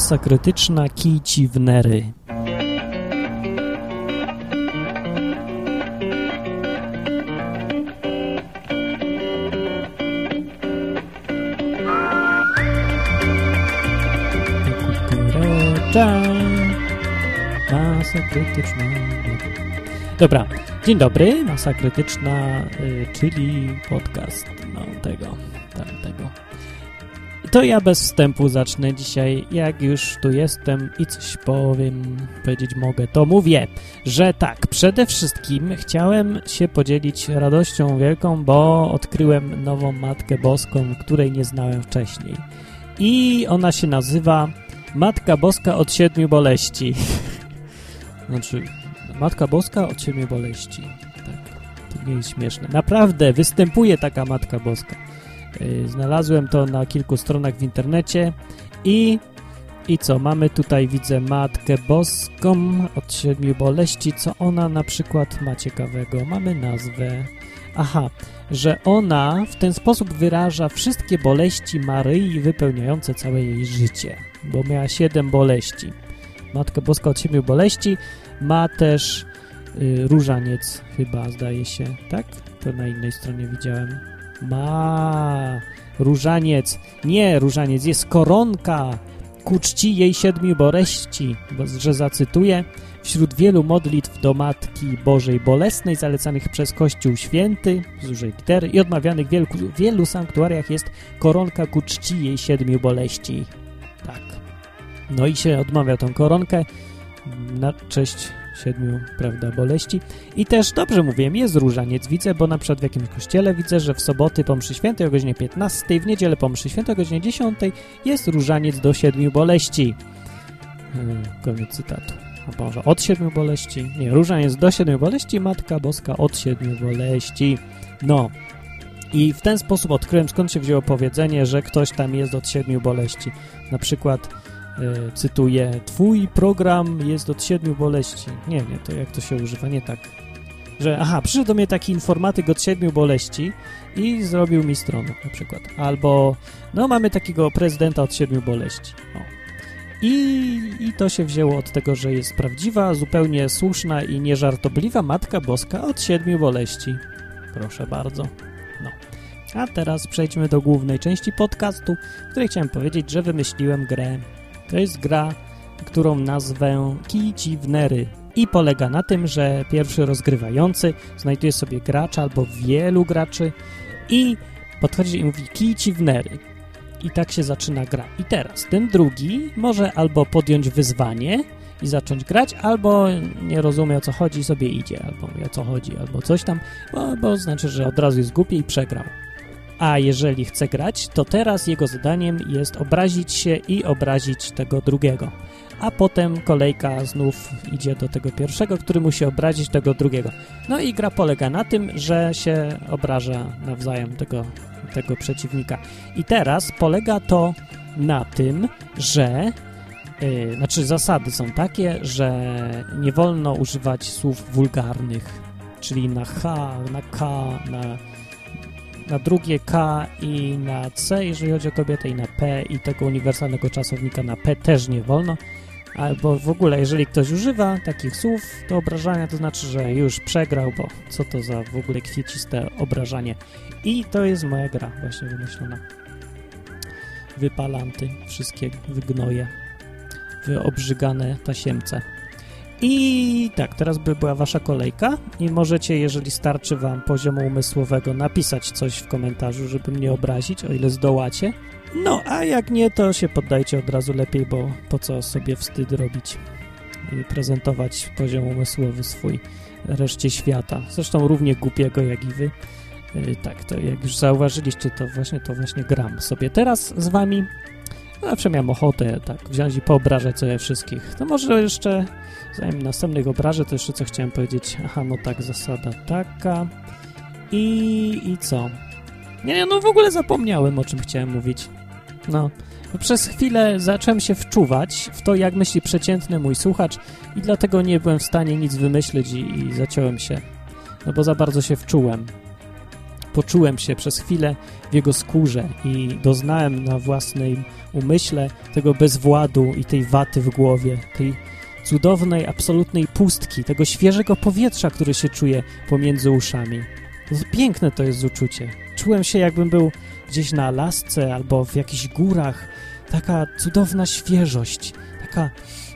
Masa krytyczna nery. Masa krytyczna. Dobra, dzień dobry, Masa krytyczna, y, czyli podcast no, tego, tamtego. To ja bez wstępu zacznę dzisiaj, jak już tu jestem i coś powiem, powiedzieć mogę, to mówię, że tak, przede wszystkim chciałem się podzielić radością wielką, bo odkryłem nową Matkę Boską, której nie znałem wcześniej. I ona się nazywa Matka Boska od siedmiu boleści. znaczy, Matka Boska od siedmiu boleści. Tak, to nie jest śmieszne. Naprawdę, występuje taka Matka Boska. Yy, znalazłem to na kilku stronach w internecie i, i co, mamy tutaj, widzę Matkę Boską od siedmiu boleści, co ona na przykład ma ciekawego? Mamy nazwę, aha, że ona w ten sposób wyraża wszystkie boleści Maryi wypełniające całe jej życie, bo miała siedem boleści. Matka Boska od siedmiu boleści ma też y, różaniec chyba, zdaje się, tak? To na innej stronie widziałem. Ma różaniec. Nie różaniec, jest koronka ku czci jej siedmiu boleści, bo, że zacytuję, wśród wielu modlitw do Matki Bożej Bolesnej zalecanych przez Kościół Święty z dużej litery i odmawianych w wielu, wielu sanktuariach jest koronka ku czci jej siedmiu boleści. Tak. No i się odmawia tą koronkę na cześć siedmiu, prawda, boleści. I też, dobrze mówiłem, jest różaniec, widzę, bo na przykład w jakimś kościele widzę, że w soboty po mszy świętej o godzinie 15, w niedzielę po mszy świętej o godzinie 10 jest różaniec do siedmiu boleści. Yy, koniec cytatu. A może od siedmiu boleści? Nie, różaniec do siedmiu boleści, Matka Boska od siedmiu boleści. No. I w ten sposób odkryłem, skąd się wzięło powiedzenie, że ktoś tam jest od siedmiu boleści. Na przykład y, cytuję, twój program jest od siedmiu boleści. Nie, nie, to jak to się używa, nie tak. Że, aha, przyszedł do mnie taki informatyk od siedmiu boleści i zrobił mi stronę na przykład. Albo, no mamy takiego prezydenta od siedmiu boleści. O. I, I to się wzięło od tego, że jest prawdziwa, zupełnie słuszna i nieżartobliwa Matka Boska od siedmiu boleści. Proszę bardzo. No. A teraz przejdźmy do głównej części podcastu, w której chciałem powiedzieć, że wymyśliłem grę. To jest gra, którą nazwę w Nery i polega na tym, że pierwszy rozgrywający znajduje sobie gracza albo wielu graczy i podchodzi i mówi kij w nery. I tak się zaczyna gra. I teraz ten drugi może albo podjąć wyzwanie i zacząć grać, albo nie rozumie o co chodzi sobie idzie, albo o co chodzi, albo coś tam, bo, bo znaczy, że od razu jest głupi i przegrał. A jeżeli chce grać, to teraz jego zadaniem jest obrazić się i obrazić tego drugiego. A potem kolejka znów idzie do tego pierwszego, który musi obrazić tego drugiego. No i gra polega na tym, że się obraża nawzajem tego, tego przeciwnika. I teraz polega to na tym, że yy, znaczy zasady są takie, że nie wolno używać słów wulgarnych, czyli na H, na K, na na drugie K i na C, jeżeli chodzi o kobietę, i na P, i tego uniwersalnego czasownika na P też nie wolno. Albo w ogóle, jeżeli ktoś używa takich słów do obrażania, to znaczy, że już przegrał, bo co to za w ogóle kwieciste obrażanie. I to jest moja gra właśnie wymyślona. Wypalanty, wszystkie wygnoje, wyobrzygane tasiemce. I tak, teraz by była wasza kolejka i możecie, jeżeli starczy wam poziomu umysłowego, napisać coś w komentarzu, żeby mnie obrazić, o ile zdołacie. No, a jak nie, to się poddajcie od razu lepiej, bo po co sobie wstyd robić i prezentować poziom umysłowy swój reszcie świata. Zresztą równie głupiego jak i wy. Yy, tak, to jak już zauważyliście, to właśnie to właśnie gram sobie teraz z wami. Zawsze miałem ochotę tak wziąć i poobrażać sobie wszystkich. To może jeszcze, zanim następnych obrażę, to jeszcze co chciałem powiedzieć. Aha, no tak, zasada taka. I, i co? Nie, no w ogóle zapomniałem, o czym chciałem mówić. No, przez chwilę zacząłem się wczuwać w to, jak myśli przeciętny mój słuchacz i dlatego nie byłem w stanie nic wymyślić i, i zaciąłem się. No bo za bardzo się wczułem. Poczułem się przez chwilę w jego skórze i doznałem na własnym umyśle tego bezwładu i tej waty w głowie, tej cudownej, absolutnej pustki, tego świeżego powietrza, które się czuje pomiędzy uszami. Piękne to jest uczucie. Czułem się, jakbym był gdzieś na Alasce albo w jakichś górach. Taka cudowna świeżość, taka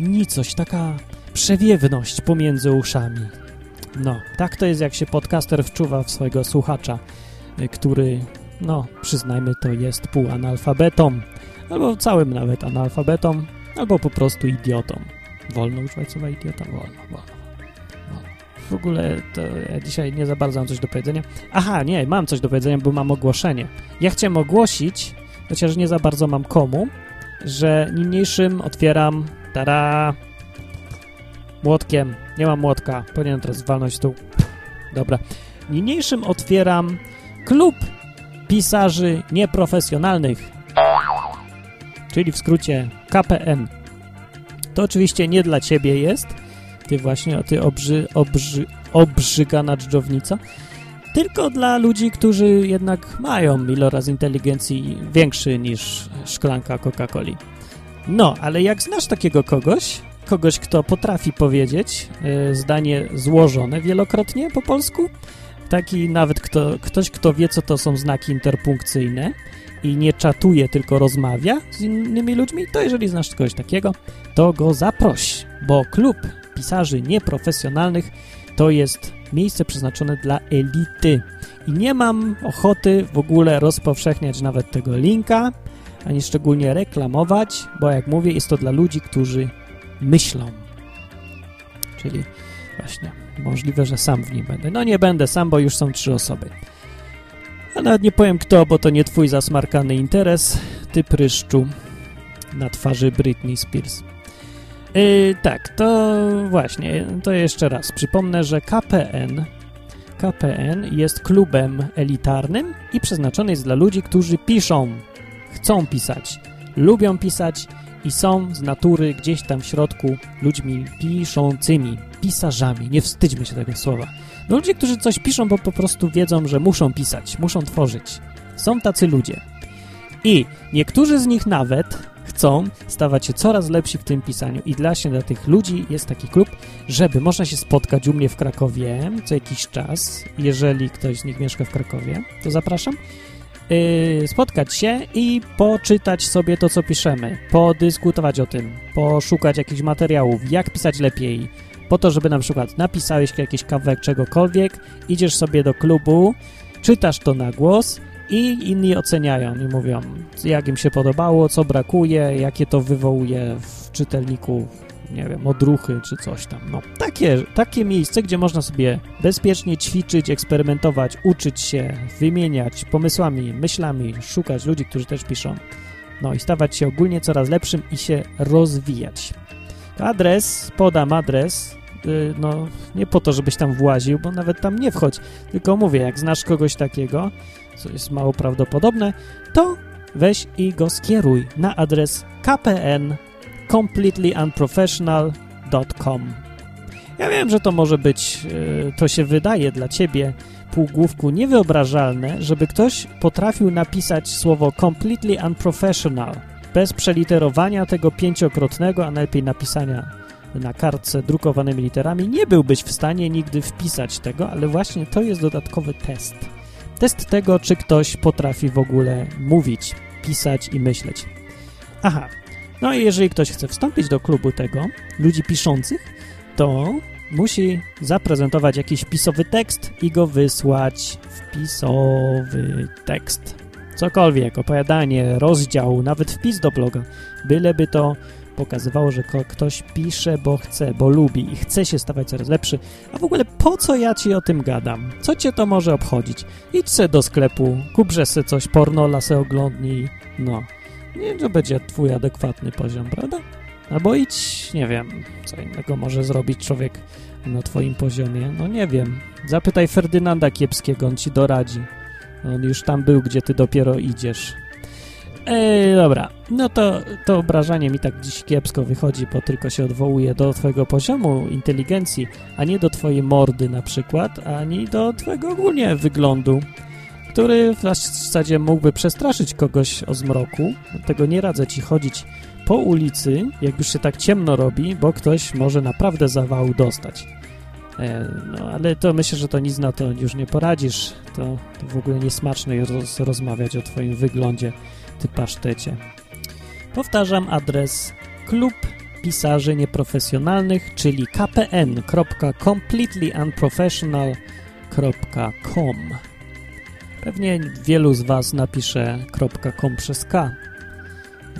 nicość, taka przewiewność pomiędzy uszami. No, tak to jest, jak się podcaster wczuwa w swojego słuchacza, y, który, no, przyznajmy to, jest półanalfabetą, albo całym nawet analfabetą, albo po prostu idiotą. Wolno używać słowa idiota? Wolno, wolno, wolno. W ogóle to ja dzisiaj nie za bardzo mam coś do powiedzenia. Aha, nie, mam coś do powiedzenia, bo mam ogłoszenie. Ja chciałem ogłosić, chociaż nie za bardzo mam komu, że niniejszym otwieram, tada, młotkiem. Nie mam młotka, powinienem teraz walnąć tu. Dobra. Niniejszym otwieram klub pisarzy nieprofesjonalnych, czyli w skrócie KPN. To oczywiście nie dla ciebie jest, ty właśnie, ty obrzy, obrzy, obrzygana dżdżownica, tylko dla ludzi, którzy jednak mają iloraz inteligencji większy niż szklanka Coca-Coli. No, ale jak znasz takiego kogoś, kogoś, kto potrafi powiedzieć y, zdanie złożone wielokrotnie po polsku, taki nawet kto, ktoś, kto wie, co to są znaki interpunkcyjne i nie czatuje, tylko rozmawia z innymi ludźmi, to jeżeli znasz kogoś takiego, to go zaproś, bo klub pisarzy nieprofesjonalnych to jest miejsce przeznaczone dla elity. I nie mam ochoty w ogóle rozpowszechniać nawet tego linka, ani szczególnie reklamować, bo jak mówię, jest to dla ludzi, którzy myślą. Czyli właśnie możliwe, że sam w nim będę. No nie będę sam, bo już są trzy osoby. A nawet nie powiem kto, bo to nie twój zasmarkany interes, ty pryszczu na twarzy Britney Spears. Yy, tak, to właśnie, to jeszcze raz. Przypomnę, że KPN, KPN jest klubem elitarnym i przeznaczony jest dla ludzi, którzy piszą, chcą pisać, lubią pisać i są z natury gdzieś tam w środku ludźmi piszącymi, pisarzami. Nie wstydźmy się tego słowa. No ludzie, którzy coś piszą, bo po prostu wiedzą, że muszą pisać, muszą tworzyć. Są tacy ludzie. I niektórzy z nich nawet chcą stawać się coraz lepsi w tym pisaniu i właśnie dla tych ludzi jest taki klub, żeby można się spotkać u mnie w Krakowie co jakiś czas, jeżeli ktoś z nich mieszka w Krakowie, to zapraszam yy, spotkać się i poczytać sobie to, co piszemy, podyskutować o tym, poszukać jakichś materiałów, jak pisać lepiej, po to, żeby na przykład napisałeś jakiś kawałek czegokolwiek, idziesz sobie do klubu, czytasz to na głos i inni oceniają i mówią, jak im się podobało, co brakuje, jakie to wywołuje w czytelniku, nie wiem, odruchy czy coś tam. No, takie, takie miejsce, gdzie można sobie bezpiecznie ćwiczyć, eksperymentować, uczyć się, wymieniać pomysłami, myślami, szukać ludzi, którzy też piszą. No i stawać się ogólnie coraz lepszym i się rozwijać. Adres, podam adres, yy, no nie po to, żebyś tam właził, bo nawet tam nie wchodź, tylko mówię, jak znasz kogoś takiego, co jest mało prawdopodobne, to weź i go skieruj na adres kpn completelyunprofessional.com Ja wiem, że to może być, yy, to się wydaje dla ciebie półgłówku niewyobrażalne, żeby ktoś potrafił napisać słowo completely unprofessional bez przeliterowania tego pięciokrotnego, a najlepiej napisania na kartce drukowanymi literami, nie byłbyś w stanie nigdy wpisać tego, ale właśnie to jest dodatkowy test. Test tego, czy ktoś potrafi w ogóle mówić, pisać i myśleć. Aha, no i jeżeli ktoś chce wstąpić do klubu tego, ludzi piszących, to musi zaprezentować jakiś pisowy tekst i go wysłać. Wpisowy tekst. Cokolwiek, opowiadanie, rozdział, nawet wpis do bloga. Byleby to pokazywało, że ktoś pisze, bo chce, bo lubi i chce się stawać coraz lepszy. A w ogóle po co ja ci o tym gadam? Co cię to może obchodzić? Idź se do sklepu, kupże se coś, porno, lasę oglądnij, no. Nie, to będzie twój adekwatny poziom, prawda? Albo idź, nie wiem, co innego może zrobić człowiek na twoim poziomie. No nie wiem. Zapytaj Ferdynanda Kiepskiego, on ci doradzi. On już tam był, gdzie ty dopiero idziesz. Ej, dobra, no to, to obrażanie mi tak dziś kiepsko wychodzi, bo tylko się odwołuje do twojego poziomu inteligencji, a nie do twojej mordy na przykład, ani do twojego ogólnie wyglądu. Który w zasadzie mógłby przestraszyć kogoś o zmroku. Dlatego nie radzę ci chodzić po ulicy, jak już się tak ciemno robi, bo ktoś może naprawdę zawału dostać. E, no, ale to myślę, że to nic na to już nie poradzisz. To, to w ogóle niesmaczne jest roz, rozmawiać o twoim wyglądzie, ty pasztecie. Powtarzam adres klub pisarzy nieprofesjonalnych, czyli kpn.completelyunprofessional.com Pewnie wielu z Was napisze .com przez K.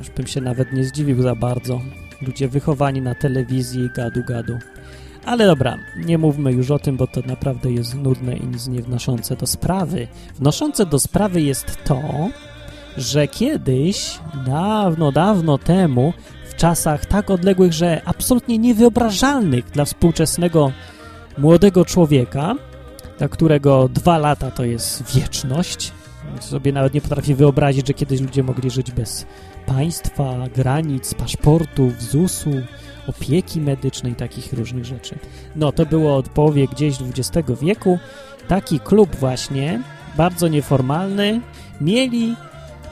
Aż bym się nawet nie zdziwił za bardzo. Ludzie wychowani na telewizji, gadu gadu. Ale dobra, nie mówmy już o tym, bo to naprawdę jest nudne i nic nie wnoszące do sprawy. Wnoszące do sprawy jest to, że kiedyś, dawno, dawno temu, w czasach tak odległych, że absolutnie niewyobrażalnych dla współczesnego młodego człowieka, dla którego dwa lata to jest wieczność, sobie nawet nie potrafię wyobrazić, że kiedyś ludzie mogli żyć bez państwa, granic, paszportów, ZUS-u, opieki medycznej takich różnych rzeczy. No, to było od połowie gdzieś XX wieku. Taki klub właśnie, bardzo nieformalny, mieli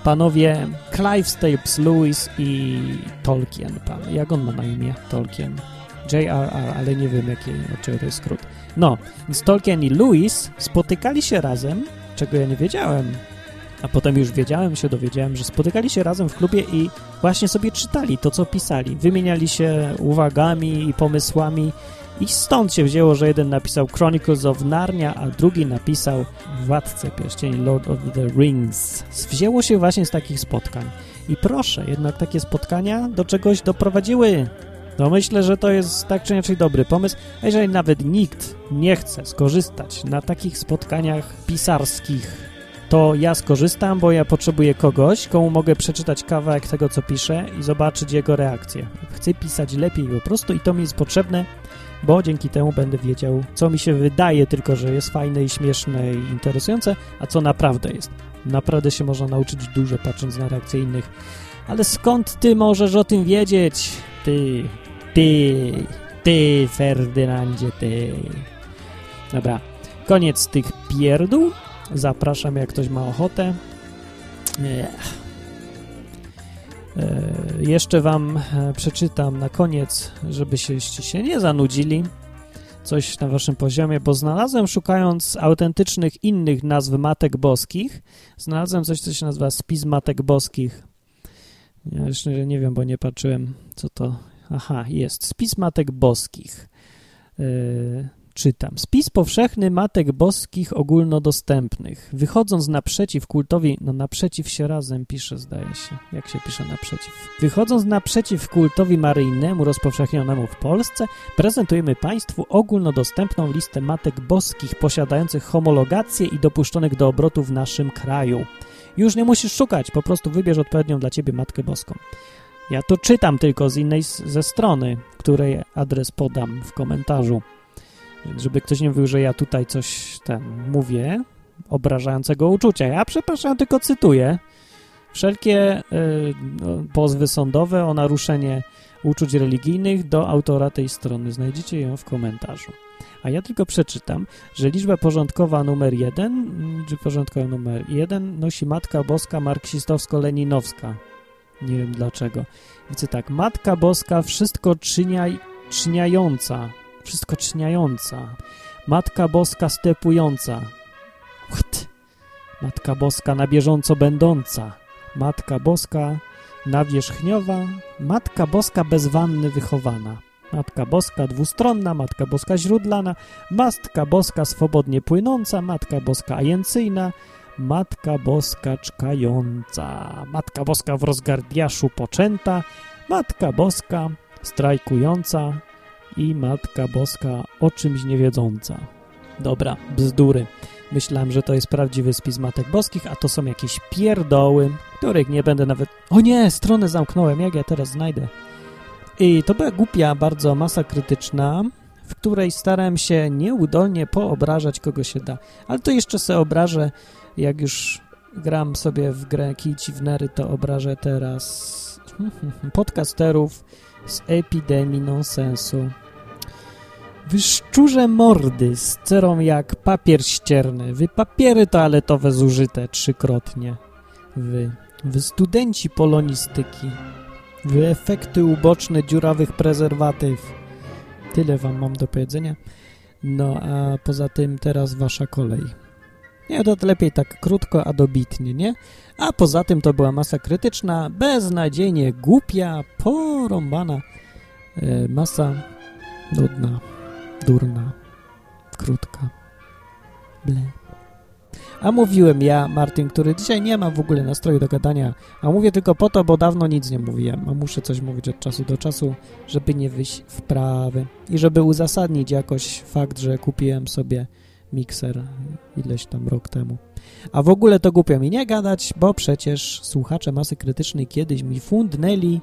panowie Clive Staples Lewis i Tolkien. Pan, jak on ma na imię? Tolkien. J.R.R., ale nie wiem, jaki, czy to jest skrót. No, więc Tolkien i Lewis spotykali się razem, czego ja nie wiedziałem, a potem już wiedziałem, się dowiedziałem, że spotykali się razem w klubie i właśnie sobie czytali to, co pisali. Wymieniali się uwagami i pomysłami i stąd się wzięło, że jeden napisał Chronicles of Narnia, a drugi napisał Władcę Pierścieni, Lord of the Rings. Wzięło się właśnie z takich spotkań. I proszę, jednak takie spotkania do czegoś doprowadziły. No myślę, że to jest tak czy inaczej dobry pomysł, a jeżeli nawet nikt nie chce skorzystać na takich spotkaniach pisarskich, to ja skorzystam, bo ja potrzebuję kogoś, komu mogę przeczytać kawałek tego, co piszę i zobaczyć jego reakcję. Chcę pisać lepiej po prostu i to mi jest potrzebne, bo dzięki temu będę wiedział, co mi się wydaje tylko, że jest fajne i śmieszne i interesujące, a co naprawdę jest. Naprawdę się można nauczyć dużo, patrząc na reakcje innych. Ale skąd ty możesz o tym wiedzieć? Ty, ty, ty, Ferdynandzie, ty. Dobra, koniec tych pierdół. Zapraszam, jak ktoś ma ochotę. Jeszcze wam e, przeczytam na koniec, żebyście się nie zanudzili, coś na waszym poziomie, bo znalazłem, szukając autentycznych innych nazw matek boskich, znalazłem coś, co się nazywa spis matek boskich. Ja jeszcze nie wiem, bo nie patrzyłem, co to... Aha, jest. Spis matek boskich. Yy, czytam. Spis powszechny matek boskich ogólnodostępnych. Wychodząc naprzeciw kultowi, no naprzeciw się razem pisze, zdaje się. Jak się pisze naprzeciw? Wychodząc naprzeciw kultowi maryjnemu rozpowszechnionemu w Polsce, prezentujemy Państwu ogólnodostępną listę matek boskich posiadających homologację i dopuszczonych do obrotu w naszym kraju. Już nie musisz szukać, po prostu wybierz odpowiednią dla Ciebie Matkę Boską. Ja to czytam tylko z innej ze strony, której adres podam w komentarzu. Żeby ktoś nie mówił, że ja tutaj coś tam mówię obrażającego uczucia. Ja przepraszam, tylko cytuję. Wszelkie y, pozwy sądowe o naruszenie uczuć religijnych do autora tej strony. Znajdziecie ją w komentarzu. A ja tylko przeczytam, że liczba porządkowa numer 1, czy porządkowa numer 1 nosi Matka Boska Marksistowsko-Leninowska. Nie wiem dlaczego. Widzę tak, Matka Boska wszystko czyniaj, czyniająca, wszystko czyniająca. Matka Boska stepująca. What? Matka Boska na bieżąco będąca. Matka Boska nawierzchniowa. Matka Boska bez wanny wychowana. Matka Boska dwustronna, Matka Boska źródlana, Matka Boska swobodnie płynąca, Matka Boska ajencyjna, Matka Boska czkająca, Matka Boska w rozgardiaszu poczęta, Matka Boska strajkująca i Matka Boska o czymś niewiedząca. Dobra, bzdury. Myślałem, że to jest prawdziwy spis Matek Boskich, a to są jakieś pierdoły, których nie będę nawet... O nie, stronę zamknąłem, jak ja teraz znajdę? I to była głupia bardzo masa krytyczna, w której starałem się nieudolnie poobrażać kogo się da. Ale to jeszcze sobie obrażę, jak już gram sobie w grę Kici w Nery, to obrażę teraz podcasterów z epidemii nonsensu. Wy szczurze mordy z cerą jak papier ścierny, wy papiery toaletowe zużyte trzykrotnie, wy, wy studenci polonistyki, wy efekty uboczne dziurawych prezerwatyw. Tyle wam mam do powiedzenia. No a poza tym teraz wasza kolej. Nie, to lepiej tak krótko, a dobitnie, nie? A poza tym to była masa krytyczna, beznadziejnie głupia, porąbana e, masa nudna, durna, krótka. Ble. A mówiłem ja, Martin, który dzisiaj nie ma w ogóle nastroju do gadania, a mówię tylko po to, bo dawno nic nie mówiłem, a muszę coś mówić od czasu do czasu, żeby nie wyjść w prawy i żeby uzasadnić jakoś fakt, że kupiłem sobie mikser ileś tam rok temu. A w ogóle to głupio mi nie gadać, bo przecież słuchacze masy krytycznej kiedyś mi fundnęli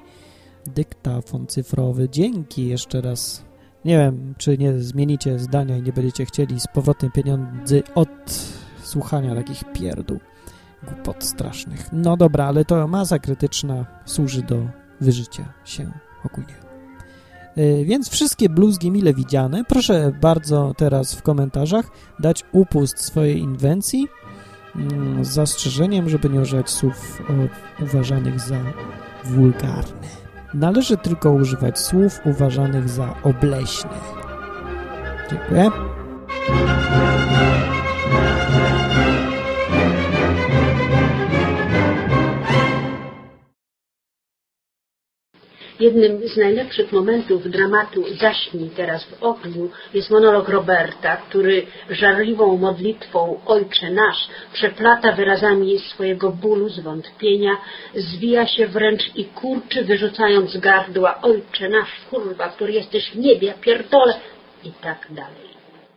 dyktafon cyfrowy. Dzięki jeszcze raz. Nie wiem, czy nie zmienicie zdania i nie będziecie chcieli z powrotem pieniędzy od słuchania takich pierdół, głupot strasznych. No dobra, ale to masa krytyczna służy do wyżycia się ogólnie. Y, więc wszystkie bluzgi mile widziane, proszę bardzo teraz w komentarzach dać upust swojej inwencji mm, z zastrzeżeniem, żeby nie używać słów uważanych za wulgarne. Należy tylko używać słów uważanych za obleśne. Dziękuję. Jednym z najlepszych momentów dramatu Zaśnij teraz w ogniu jest monolog Roberta, który żarliwą modlitwą Ojcze Nasz przeplata wyrazami swojego bólu, zwątpienia, zwija się wręcz i kurczy, wyrzucając z gardła Ojcze Nasz, kurwa, który jesteś w niebie, pierdole i tak dalej.